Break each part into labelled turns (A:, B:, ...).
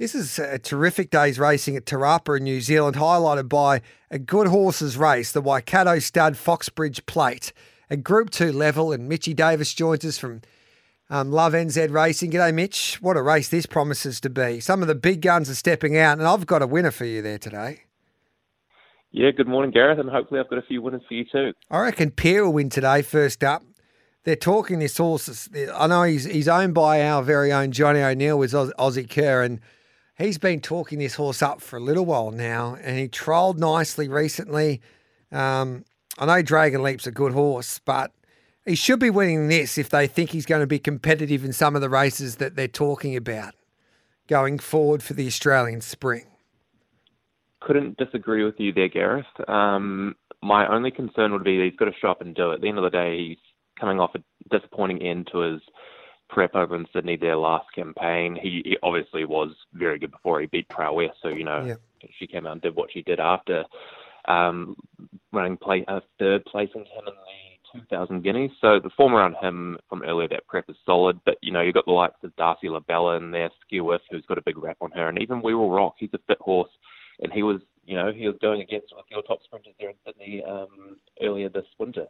A: This is a terrific day's racing at Te Rapa in New Zealand, highlighted by a good horses race, the Waikato Stud Foxbridge Plate, at Group 2 level. And Mitchy Davis joins us from um, Love NZ Racing. G'day, Mitch. What a race this promises to be. Some of the big guns are stepping out, and I've got a winner for you there today.
B: Yeah, good morning, Gareth, and hopefully I've got a few winners for you too.
A: I reckon Pierre will win today, first up. They're talking this horse. I know he's he's owned by our very own Johnny O'Neill with Aussie Kerr, and he's been talking this horse up for a little while now, and he trolled nicely recently. Um, I know Dragon Leap's a good horse, but he should be winning this if they think he's going to be competitive in some of the races that they're talking about going forward for the Australian Spring.
B: Couldn't disagree with you there, Gareth. Um, my only concern would be he's got to show up and do it. At the end of the day, he's coming off a disappointing end to his prep over in Sydney their last campaign. He, he obviously was very good before he beat Prowess, so you know yeah. she came out and did what she did after um, running play uh, third placing him in the 2000 Guineas. So the form around him from earlier that prep is solid, but you know you've got the likes of Darcy Labella in there, Skew Wiff, who's got a big rap on her, and even We Will Rock. He's a fit horse, and he was you know he was going against a few top sprinters there in Sydney um, earlier this winter.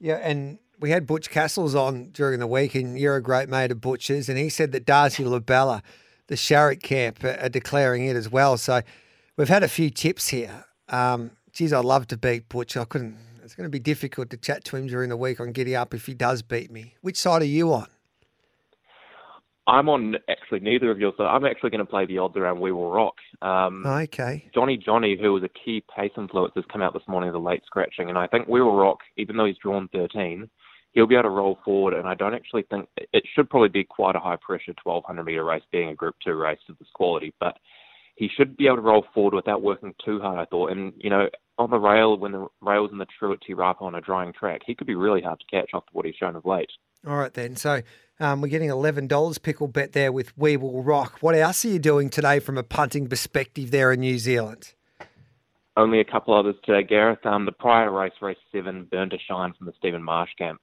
A: Yeah, and we had Butch Castles on during the week, and you're a great mate of Butch's, and he said that Darcy Labella, the Sharrock camp, are declaring it as well. So we've had a few tips here. Um, geez, I'd love to beat Butch. I couldn't. It's going to be difficult to chat to him during the week on Giddy Up if he does beat me. Which side are you on?
B: I'm on actually neither of yours. So I'm actually going to play the odds around We Will Rock. Um,
A: okay.
B: Johnny Johnny, who was a key pace influence, has come out this morning as a late scratching, and I think We Will Rock, even though he's drawn 13, he'll be able to roll forward. And I don't actually think it should probably be quite a high pressure 1200 meter race, being a Group Two race of this quality, but he should be able to roll forward without working too hard. I thought, and you know, on the rail when the rails in the true at on a drying track, he could be really hard to catch after what he's shown of late.
A: All right then. So um, we're getting eleven dollars pickle bet there with We Will Rock. What else are you doing today from a punting perspective there in New Zealand?
B: Only a couple others today, Gareth. Um, the prior race, race seven, Burn to Shine from the Stephen Marsh camp.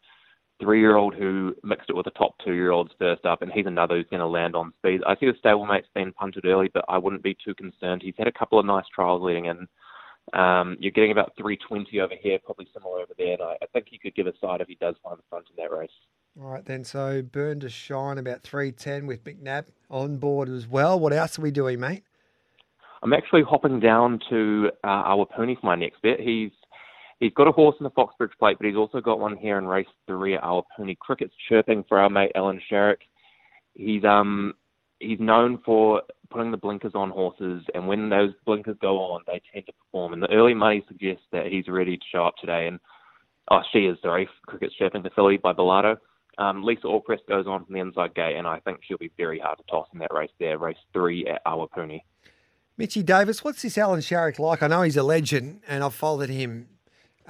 B: Three-year-old who mixed it with the top two-year-olds first up, and he's another who's going to land on speed. I see the stablemate's been punted early, but I wouldn't be too concerned. He's had a couple of nice trials leading in. Um, you're getting about 320 over here, probably similar over there, and I, I think he could give a side if he does find the front in that race.
A: All right, then. So burn to shine about 310 with McNabb on board as well. What else are we doing, mate?
B: I'm actually hopping down to uh, Awapuni for my next bet. He's he's got a horse in the Foxbridge Plate, but he's also got one here in race three at Awapuni. Cricket's chirping for our mate Alan Sharrock. He's um he's known for putting the blinkers on horses, and when those blinkers go on, they tend to perform. And the early money suggests that he's ready to show up today. And oh, she is sorry, Cricket's chirping the filly by Belardo. Um, Lisa Allpress goes on from the inside gate, and I think she'll be very hard to toss in that race there, race three at Awapuni.
A: Mitchy Davis, what's this Alan Sharrock like? I know he's a legend, and I've followed him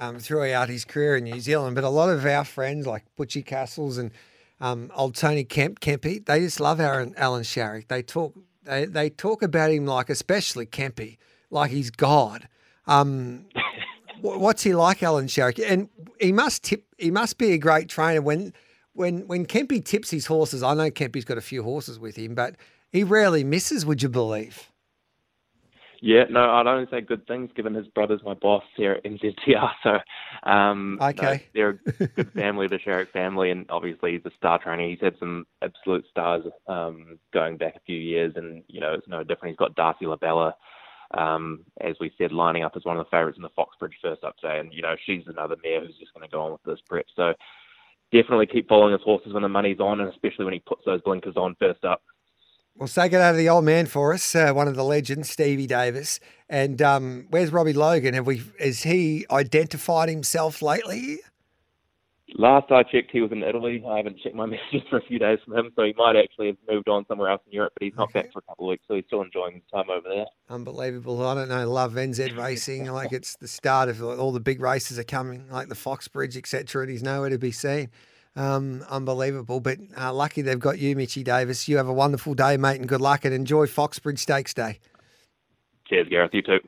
A: um, throughout his career in New Zealand, but a lot of our friends like Butchie Castles and um, old Tony Kemp, Kempy, they just love Aaron, Alan Sharrock. They talk, they, they talk about him like, especially Kempy, like he's God. Um, what's he like, Alan Sharrock? And he must tip. He must be a great trainer when when when Kempy tips his horses, I know Kempy's got a few horses with him, but he rarely misses. Would you believe?
B: Yeah, no, I'd only say good things given his brother's my boss here at NZTR. So, um,
A: okay.
B: No, they're a good family, the Sharrock family, and obviously he's a star trainer. He's had some absolute stars um, going back a few years, and, you know, it's no different. He's got Darcy Labella, um, as we said, lining up as one of the favourites in the Foxbridge first up today. And, you know, she's another mare who's just going to go on with this prep. So, definitely keep following his horses when the money's on, and especially when he puts those blinkers on first up.
A: Well, say good day to the old man for us, uh, one of the legends, Stevie Davis. And um, where's Robbie Logan? Have we? Has he identified himself lately?
B: Last I checked, he was in Italy. I haven't checked my messages for a few days from him, so he might actually have moved on somewhere else in Europe. But he's not okay. back for a couple of weeks, so he's still enjoying his time over there.
A: Unbelievable! I don't know. Love NZ racing. like it's the start of all the big races are coming, like the Foxbridge, etc. And he's nowhere to be seen. Um, unbelievable. But uh, lucky they've got you, Mitchy Davis. You have a wonderful day, mate, and good luck and enjoy Foxbridge Stakes Day.
B: Cheers, Gareth. You too.